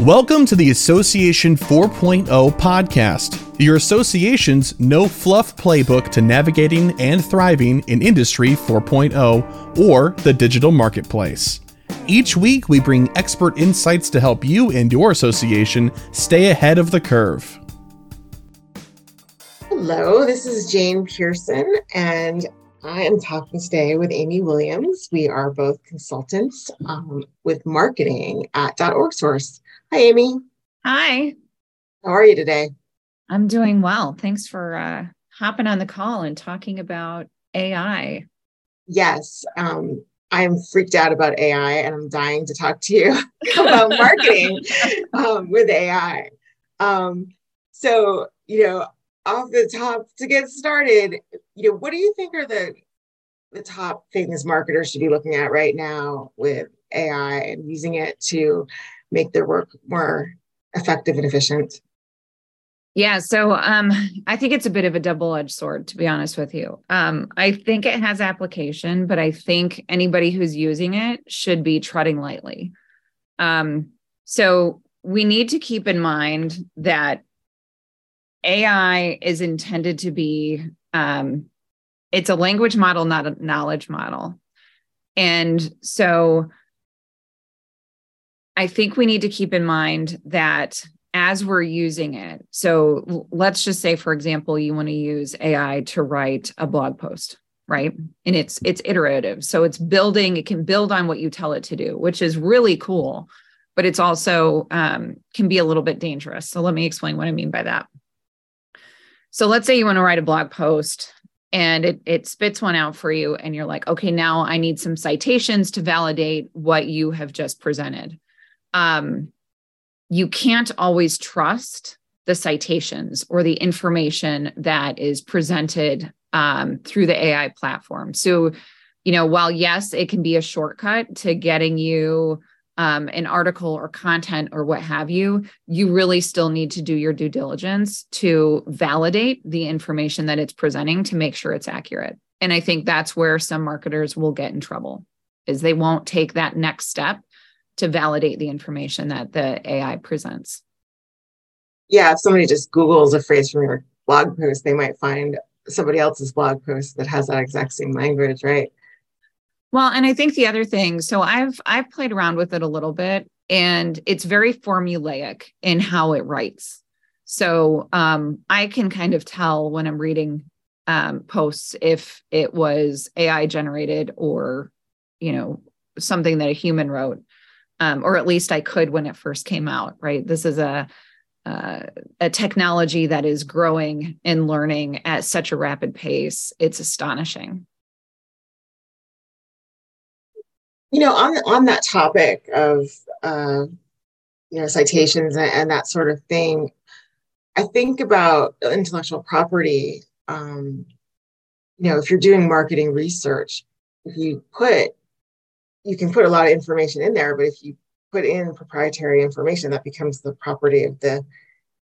Welcome to the Association 4.0 podcast, your association's no fluff playbook to navigating and thriving in Industry 4.0 or the digital marketplace. Each week, we bring expert insights to help you and your association stay ahead of the curve. Hello, this is Jane Pearson, and I am talking today with Amy Williams. We are both consultants um, with marketing at .orgSource. Hi, Amy. Hi. How are you today? I'm doing well. Thanks for uh, hopping on the call and talking about AI. Yes, um, I'm freaked out about AI, and I'm dying to talk to you about marketing um, with AI. Um, so, you know, off the top to get started, you know, what do you think are the the top things marketers should be looking at right now with AI and using it to make their work more effective and efficient? Yeah, so um, I think it's a bit of a double-edged sword, to be honest with you. Um, I think it has application, but I think anybody who's using it should be treading lightly. Um, so we need to keep in mind that AI is intended to be um, it's a language model, not a knowledge model. And so I think we need to keep in mind that as we're using it, so let's just say, for example, you want to use AI to write a blog post, right? And it's it's iterative. So it's building, it can build on what you tell it to do, which is really cool, but it's also um, can be a little bit dangerous. So let me explain what I mean by that. So let's say you want to write a blog post and it, it spits one out for you and you're like okay now i need some citations to validate what you have just presented um, you can't always trust the citations or the information that is presented um, through the ai platform so you know while yes it can be a shortcut to getting you um, an article or content or what have you, you really still need to do your due diligence to validate the information that it's presenting to make sure it's accurate. And I think that's where some marketers will get in trouble is they won't take that next step to validate the information that the AI presents. Yeah, if somebody just Googles a phrase from your blog post, they might find somebody else's blog post that has that exact same language, right? Well, and I think the other thing, so I've I've played around with it a little bit and it's very formulaic in how it writes. So um, I can kind of tell when I'm reading um, posts if it was AI generated or, you know, something that a human wrote, um, or at least I could when it first came out. Right, this is a uh, a technology that is growing and learning at such a rapid pace. It's astonishing. you know on on that topic of uh, you know citations and, and, that sort of thing i think about intellectual property um, you know if you're doing marketing research if you put you can put a lot of information in there but if you put in proprietary information that becomes the property of the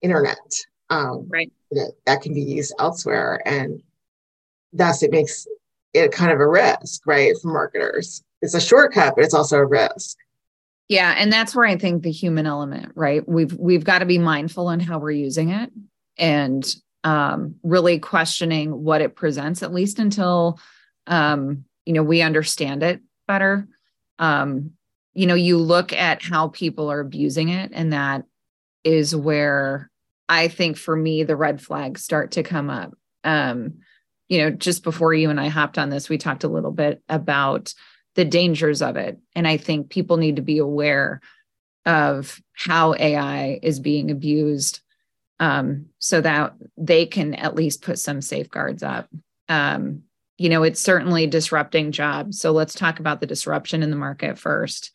internet um, right that, that can be used elsewhere and thus it makes it kind of a risk right for marketers it's a shortcut, but it's also a risk. Yeah, and that's where I think the human element, right? We've we've got to be mindful on how we're using it and um, really questioning what it presents, at least until um, you know we understand it better. Um, you know, you look at how people are abusing it, and that is where I think for me the red flags start to come up. Um, you know, just before you and I hopped on this, we talked a little bit about the dangers of it. And I think people need to be aware of how AI is being abused um, so that they can at least put some safeguards up. Um, you know, it's certainly disrupting jobs. So let's talk about the disruption in the market first.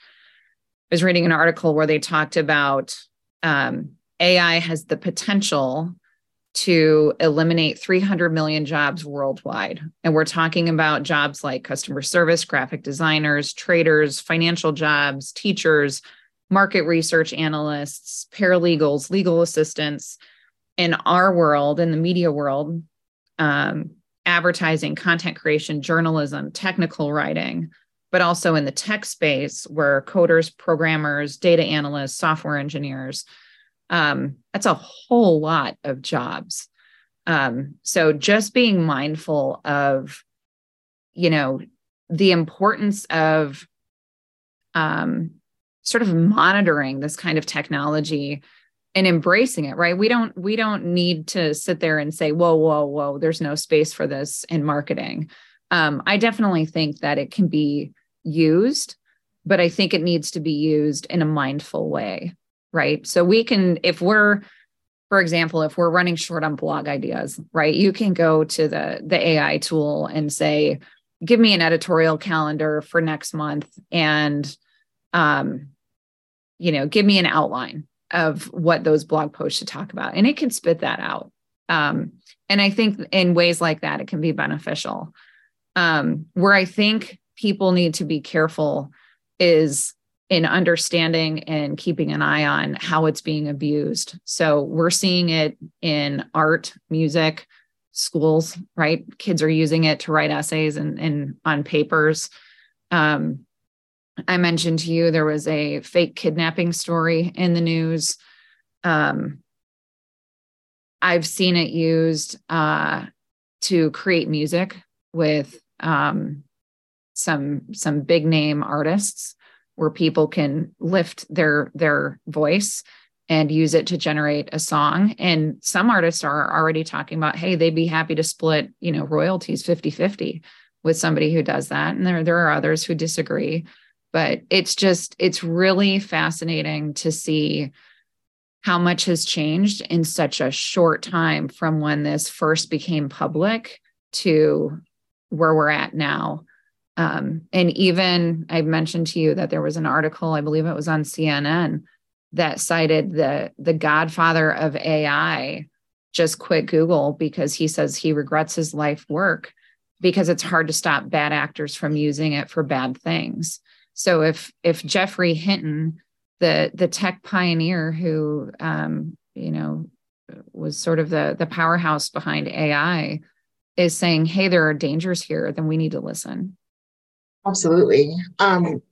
I was reading an article where they talked about um, AI has the potential to eliminate 300 million jobs worldwide. And we're talking about jobs like customer service, graphic designers, traders, financial jobs, teachers, market research analysts, paralegals, legal assistants. In our world, in the media world, um, advertising, content creation, journalism, technical writing, but also in the tech space where coders, programmers, data analysts, software engineers, um, that's a whole lot of jobs. Um, so just being mindful of, you know, the importance of um, sort of monitoring this kind of technology and embracing it right? We don't we don't need to sit there and say whoa whoa whoa there's no space for this in marketing. Um, i definitely think that it can be used but i think it needs to be used in a mindful way right? So we can if we're for example if we're running short on blog ideas right you can go to the the ai tool and say give me an editorial calendar for next month and um you know give me an outline of what those blog posts should talk about and it can spit that out um and i think in ways like that it can be beneficial um where i think people need to be careful is in understanding and keeping an eye on how it's being abused. So we're seeing it in art, music, schools, right? Kids are using it to write essays and, and on papers. Um, I mentioned to you there was a fake kidnapping story in the news. Um, I've seen it used uh, to create music with um, some some big name artists where people can lift their their voice and use it to generate a song. And some artists are already talking about hey they'd be happy to split you know royalties 50-50 with somebody who does that. And there there are others who disagree but it's just it's really fascinating to see how much has changed in such a short time from when this first became public to where we're at now um, and even I mentioned to you that there was an article, I believe it was on CNN, that cited the the godfather of AI just quit Google because he says he regrets his life work because it's hard to stop bad actors from using it for bad things. So if if Geoffrey Hinton, the the tech pioneer who um, you know was sort of the the powerhouse behind AI, is saying, "Hey, there are dangers here," then we need to listen. Absolutely. Um,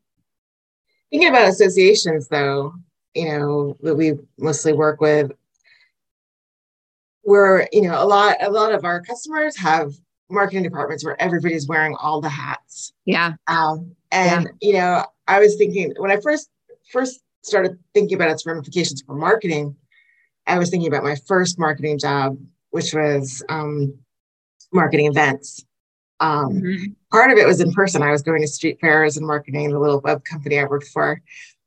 thinking about associations, though, you know, that we mostly work with, where you know a lot a lot of our customers have marketing departments where everybody's wearing all the hats. Yeah. Um, and yeah. you know, I was thinking when I first first started thinking about its ramifications for marketing, I was thinking about my first marketing job, which was um, marketing events. Um, mm-hmm. Part of it was in person. I was going to street fairs and marketing the little web company I worked for.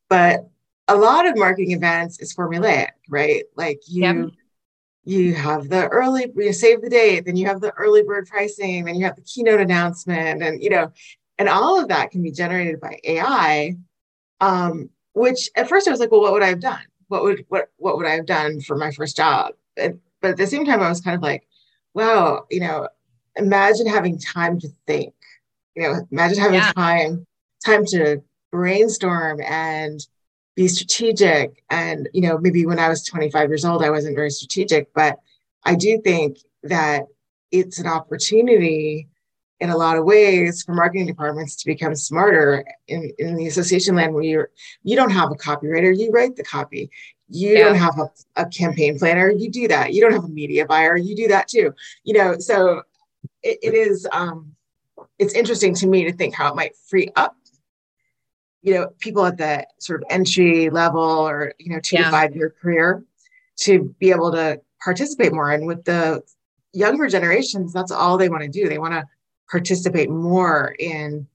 But a lot of marketing events is formulaic, right? Like you yep. you have the early you save the date, then you have the early bird pricing, then you have the keynote announcement, and you know, and all of that can be generated by AI. Um, which at first I was like, well, what would I have done? What would what what would I have done for my first job? And, but at the same time, I was kind of like, wow, you know, imagine having time to think you know imagine having yeah. time time to brainstorm and be strategic and you know maybe when i was 25 years old i wasn't very strategic but i do think that it's an opportunity in a lot of ways for marketing departments to become smarter in, in the association land where you're you don't have a copywriter you write the copy. You yeah. don't have a, a campaign planner you do that. You don't have a media buyer you do that too. You know so it, it is um, it's interesting to me to think how it might free up you know people at the sort of entry level or you know two yeah. to five year career to be able to participate more and with the younger generations. That's all they want to do. They want to participate more in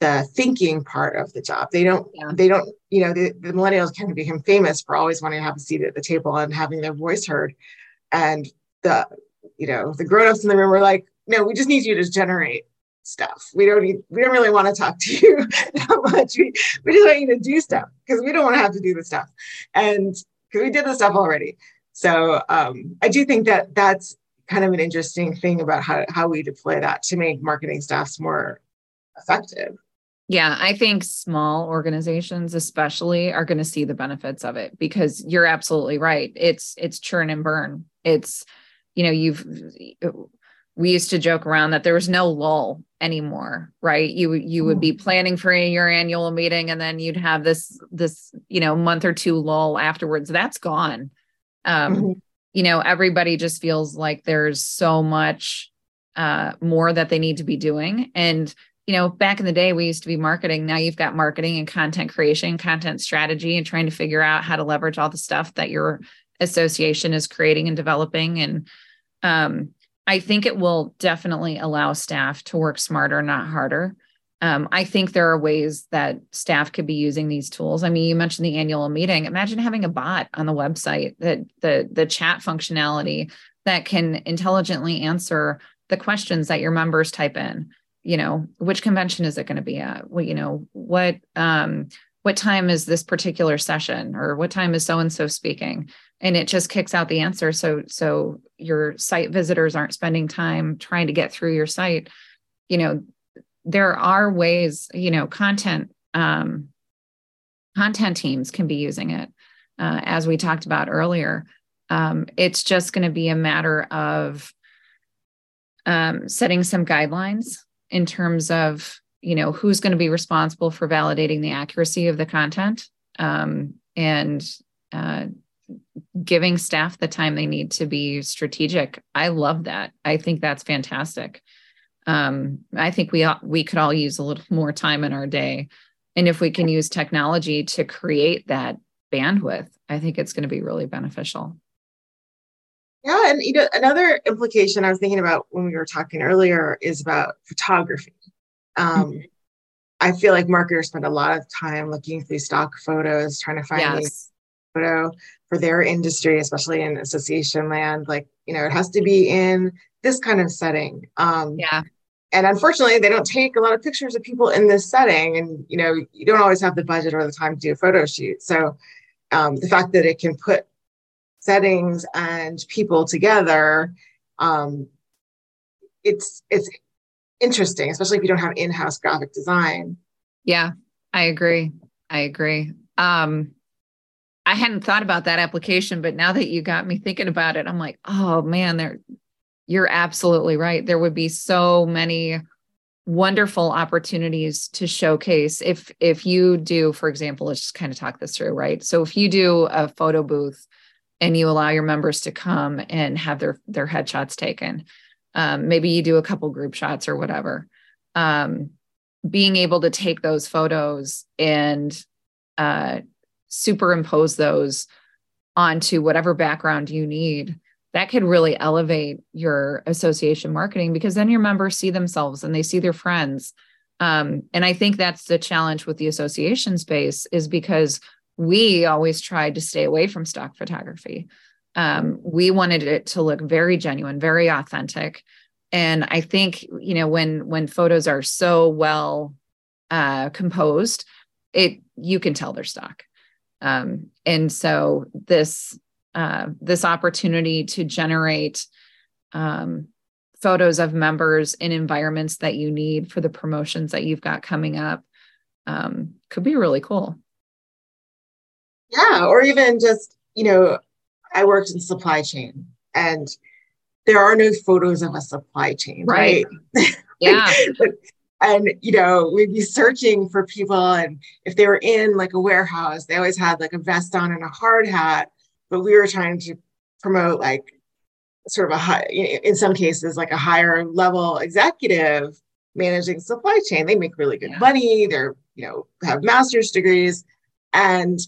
the thinking part of the job they don't yeah. they don't you know the, the millennials kind of become famous for always wanting to have a seat at the table and having their voice heard and the you know the grown-ups in the room were like no, we just need you to generate stuff. We don't need, we don't really want to talk to you that much. We, we just want you to do stuff because we don't want to have to do the stuff. And because we did the stuff already. So um, I do think that that's kind of an interesting thing about how, how we deploy that to make marketing staffs more effective. Yeah, I think small organizations especially are going to see the benefits of it because you're absolutely right. It's it's churn and burn. It's you know, you've we used to joke around that there was no lull anymore right you you would be mm. planning for your annual meeting and then you'd have this this you know month or two lull afterwards that's gone um mm-hmm. You know everybody just feels like there's so much uh more that they need to be doing. And you know back in the day we used to be marketing. Now you've got marketing and content creation content strategy and trying to figure out how to leverage all the stuff that your association is creating and developing. And um I think it will definitely allow staff to work smarter, not harder. Um, I think there are ways that staff could be using these tools. I mean, you mentioned the annual meeting. Imagine having a bot on the website that the the chat functionality that can intelligently answer the questions that your members type in. You know, which convention is it going to be at? What you know, what um, what time is this particular session, or what time is so and so speaking? and it just kicks out the answer so so your site visitors aren't spending time trying to get through your site you know there are ways you know content um, content teams can be using it uh, as we talked about earlier um, it's just going to be a matter of um, setting some guidelines in terms of you know who's going to be responsible for validating the accuracy of the content um, and uh, giving staff the time they need to be strategic. I love that. I think that's fantastic. Um, I think we we could all use a little more time in our day, and if we can use technology to create that bandwidth, I think it's going to be really beneficial. Yeah, and you know another implication I was thinking about when we were talking earlier is about photography. Um, mm-hmm. I feel like marketers spend a lot of time looking through stock photos, trying to find yes. photo for their industry, especially in association land. Like, you know, it has to be in this kind of setting. Um, yeah. And unfortunately, they don't take a lot of pictures of people in this setting. And, you know, you don't always have the budget or the time to do a photo shoot. So um, the fact that it can put settings and people together, um, it's, it's interesting, especially if you don't have in-house graphic design. Yeah, I agree. I agree. Um, I hadn't thought about that application, but now that you got me thinking about it, I'm like, oh man, there you're absolutely right. There would be so many wonderful opportunities to showcase if if you do, for example, let's just kind of talk this through, right? So if you do a photo booth and you allow your members to come and have their their headshots taken, um, maybe you do a couple group shots or whatever. Um, being able to take those photos and uh, superimpose those onto whatever background you need that could really elevate your association marketing because then your members see themselves and they see their friends. Um, and i think that's the challenge with the association space is because we always tried to stay away from stock photography. Um, we wanted it to look very genuine very authentic. And i think you know when when photos are so well uh, composed it you can tell their stock. Um, and so this uh, this opportunity to generate um, photos of members in environments that you need for the promotions that you've got coming up um, could be really cool. Yeah, or even just you know, I worked in supply chain, and there are no photos of a supply chain, right? right? Yeah. and you know we'd be searching for people and if they were in like a warehouse they always had like a vest on and a hard hat but we were trying to promote like sort of a high in some cases like a higher level executive managing supply chain they make really good yeah. money they're you know have master's degrees and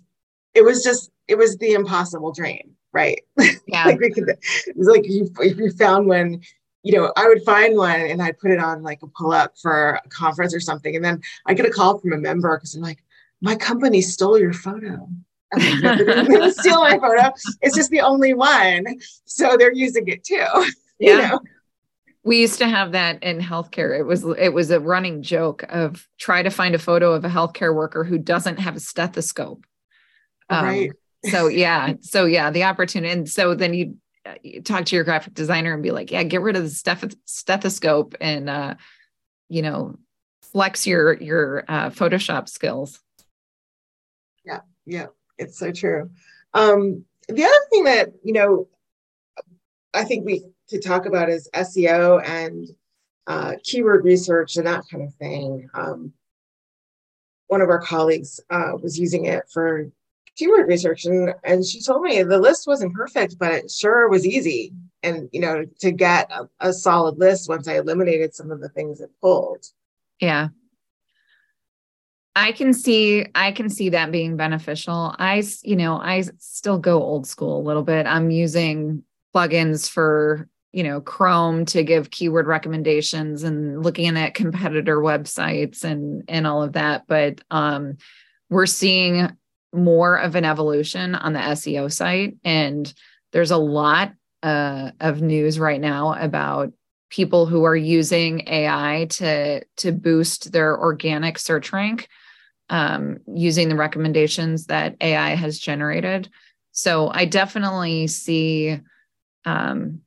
it was just it was the impossible dream right yeah like we could it was like you, if you found one you know, I would find one and I'd put it on like a pull up for a conference or something. And then I get a call from a member because I'm like, my company stole your photo. I'm like, no, steal my photo. It's just the only one. So they're using it too. Yeah. You know? We used to have that in healthcare. It was it was a running joke of try to find a photo of a healthcare worker who doesn't have a stethoscope. Um, right. so yeah, so yeah, the opportunity. And so then you uh, talk to your graphic designer and be like, yeah, get rid of the stethoscope and, uh, you know, flex your, your uh, Photoshop skills. Yeah. Yeah. It's so true. Um, the other thing that, you know, I think we to talk about is SEO and uh, keyword research and that kind of thing. Um, one of our colleagues uh, was using it for keyword research and, and she told me the list wasn't perfect but it sure was easy and you know to get a, a solid list once i eliminated some of the things it pulled yeah I can see I can see that being beneficial. I you know, I still go old school a little bit. I'm using plugins for, you know, Chrome to give keyword recommendations and looking at competitor websites and and all of that, but um we're seeing more of an evolution on the SEO site and there's a lot uh, of news right now about people who are using AI to to boost their organic search rank um, using the recommendations that AI has generated. So I definitely see um,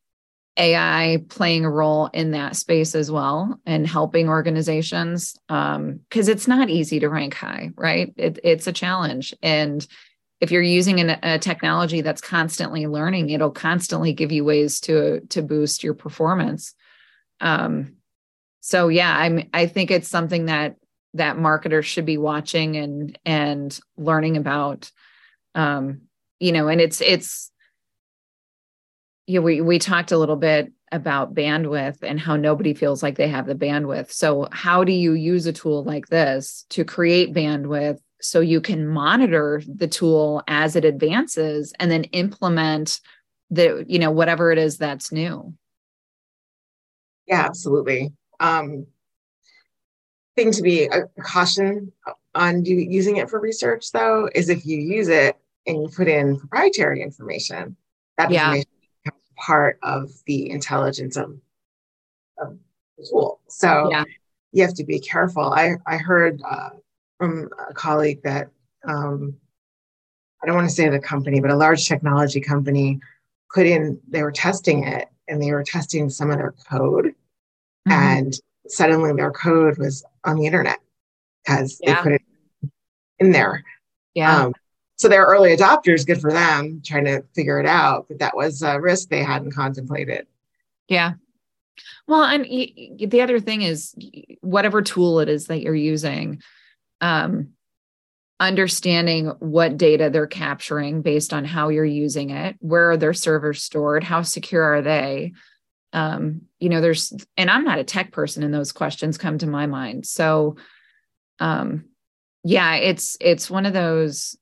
AI playing a role in that space as well and helping organizations because um, it's not easy to rank high, right? It, it's a challenge. And if you're using an, a technology that's constantly learning, it'll constantly give you ways to to boost your performance. Um, so yeah, I'm I think it's something that that marketers should be watching and and learning about. Um, you know, and it's it's yeah, we we talked a little bit about bandwidth and how nobody feels like they have the bandwidth. So how do you use a tool like this to create bandwidth so you can monitor the tool as it advances and then implement the you know whatever it is that's new? Yeah, absolutely. Um thing to be a caution on using it for research though is if you use it and you put in proprietary information, that yeah. information becomes part of the intelligence of, of the tool. So yeah. you have to be careful. I, I heard uh, from a colleague that um, I don't want to say the company, but a large technology company put in, they were testing it and they were testing some of their code. Mm-hmm. And suddenly their code was on the internet because yeah. they put it in there. Yeah. Um, so they're early adopters, good for them trying to figure it out. But that was a risk they hadn't contemplated. Yeah. Well, and the other thing is whatever tool it is that you're using, um, understanding what data they're capturing based on how you're using it, where are their servers stored, how secure are they? Um, you know, there's, and I'm not a tech person, and those questions come to my mind. So, um, yeah, it's it's one of those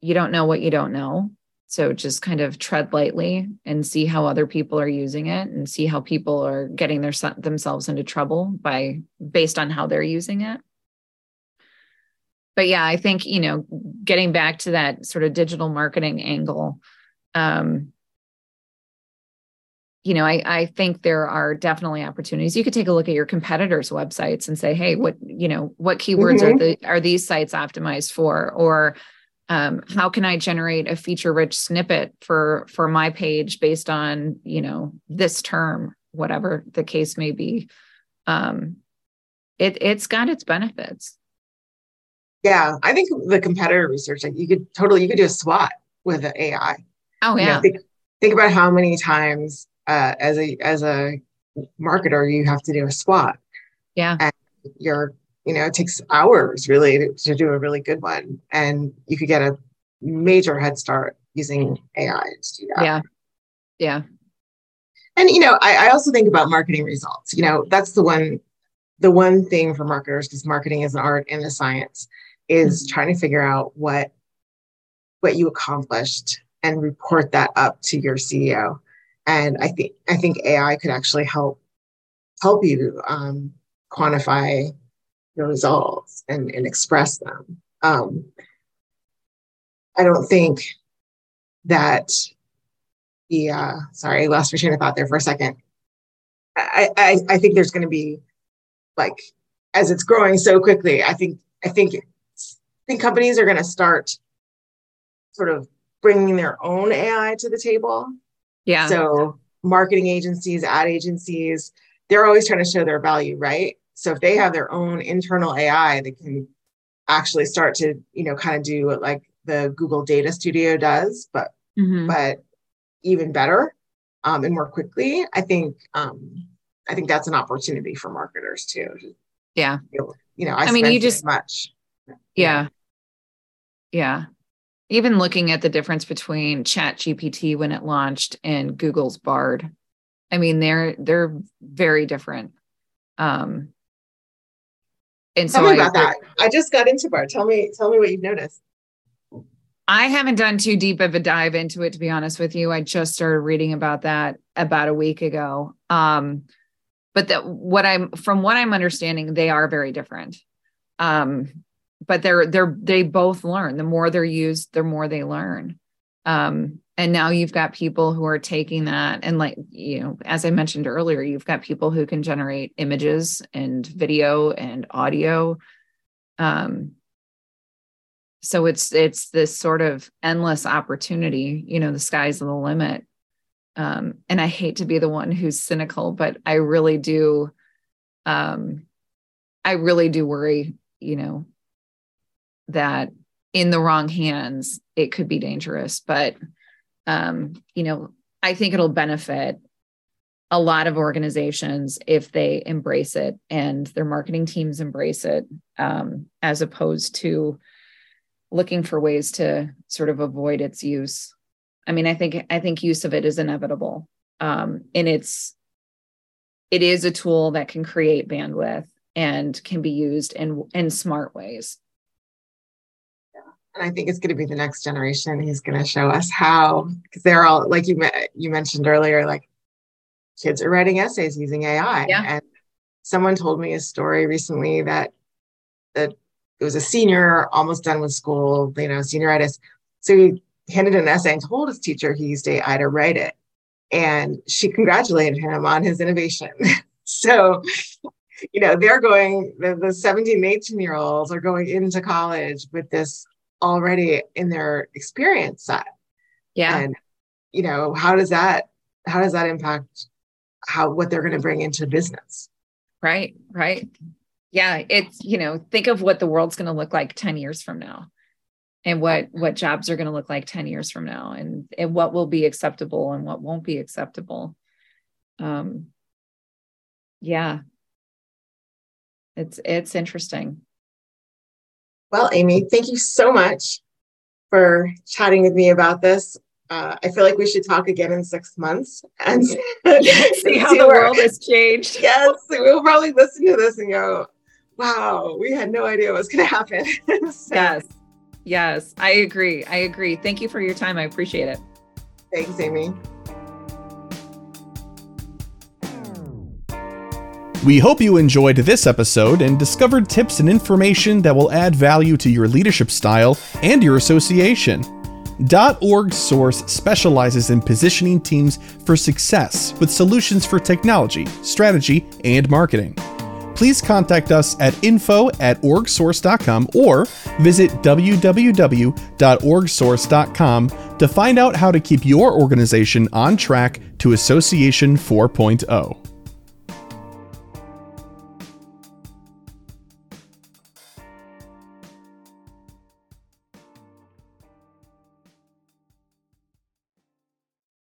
you don't know what you don't know. So just kind of tread lightly and see how other people are using it and see how people are getting their themselves into trouble by based on how they're using it. But yeah, I think, you know, getting back to that sort of digital marketing angle, um, you know, I, I think there are definitely opportunities. You could take a look at your competitors' websites and say, hey, what, you know, what keywords mm-hmm. are the are these sites optimized for? Or um, how can i generate a feature rich snippet for for my page based on you know this term whatever the case may be um, it it's got its benefits yeah i think the competitor research like you could totally you could do a swot with the ai oh yeah you know, think, think about how many times uh, as a as a marketer you have to do a swot yeah and you're you know, it takes hours really to, to do a really good one. And you could get a major head start using AI to do that. Yeah. Yeah. And you know, I, I also think about marketing results. You know, that's the one the one thing for marketers, because marketing is an art and a science, is mm-hmm. trying to figure out what what you accomplished and report that up to your CEO. And I think I think AI could actually help help you um, quantify your results and, and express them. Um, I don't think that the uh, sorry, lost my train of thought there for a second. I, I, I think there's going to be like as it's growing so quickly. I think I think I think companies are going to start sort of bringing their own AI to the table. Yeah. So marketing agencies, ad agencies, they're always trying to show their value, right? So if they have their own internal AI that can actually start to, you know, kind of do what like the Google Data Studio does, but mm-hmm. but even better, um, and more quickly, I think um, I think that's an opportunity for marketers too. Yeah. You know, I, I mean, you just much. Yeah. Yeah. Even looking at the difference between Chat GPT when it launched and Google's Bard, I mean, they're they're very different. Um, and tell so me I about that. I just got into Bard. Tell me, tell me what you've noticed. I haven't done too deep of a dive into it, to be honest with you. I just started reading about that about a week ago. Um, but that what I'm from what I'm understanding, they are very different. Um, but they're they're they both learn. The more they're used, the more they learn. Um, and now you've got people who are taking that and like you know as i mentioned earlier you've got people who can generate images and video and audio um so it's it's this sort of endless opportunity you know the sky's the limit um and i hate to be the one who's cynical but i really do um i really do worry you know that in the wrong hands it could be dangerous but um, you know, I think it'll benefit a lot of organizations if they embrace it and their marketing teams embrace it, um, as opposed to looking for ways to sort of avoid its use. I mean, I think I think use of it is inevitable, um, and it's it is a tool that can create bandwidth and can be used in in smart ways. And I think it's going to be the next generation. He's going to show us how, because they're all like you you mentioned earlier, like kids are writing essays using AI. Yeah. And someone told me a story recently that that it was a senior almost done with school, you know, senioritis. So he handed an essay and told his teacher he used AI to write it. And she congratulated him on his innovation. so, you know, they're going, the, the 17, 18 year olds are going into college with this already in their experience set. Yeah. And you know, how does that how does that impact how what they're going to bring into business? Right, right. Yeah, it's you know, think of what the world's going to look like 10 years from now. And what what jobs are going to look like 10 years from now and and what will be acceptable and what won't be acceptable. Um yeah. It's it's interesting. Well, Amy, thank you so much for chatting with me about this. Uh, I feel like we should talk again in six months and see how the world has changed. Yes, we'll probably listen to this and go, wow, we had no idea what was going to happen. so, yes, yes, I agree. I agree. Thank you for your time. I appreciate it. Thanks, Amy. We hope you enjoyed this episode and discovered tips and information that will add value to your leadership style and your association. .org Source specializes in positioning teams for success with solutions for technology, strategy, and marketing. Please contact us at info at orgsource.com or visit www.orgsource.com to find out how to keep your organization on track to Association 4.0.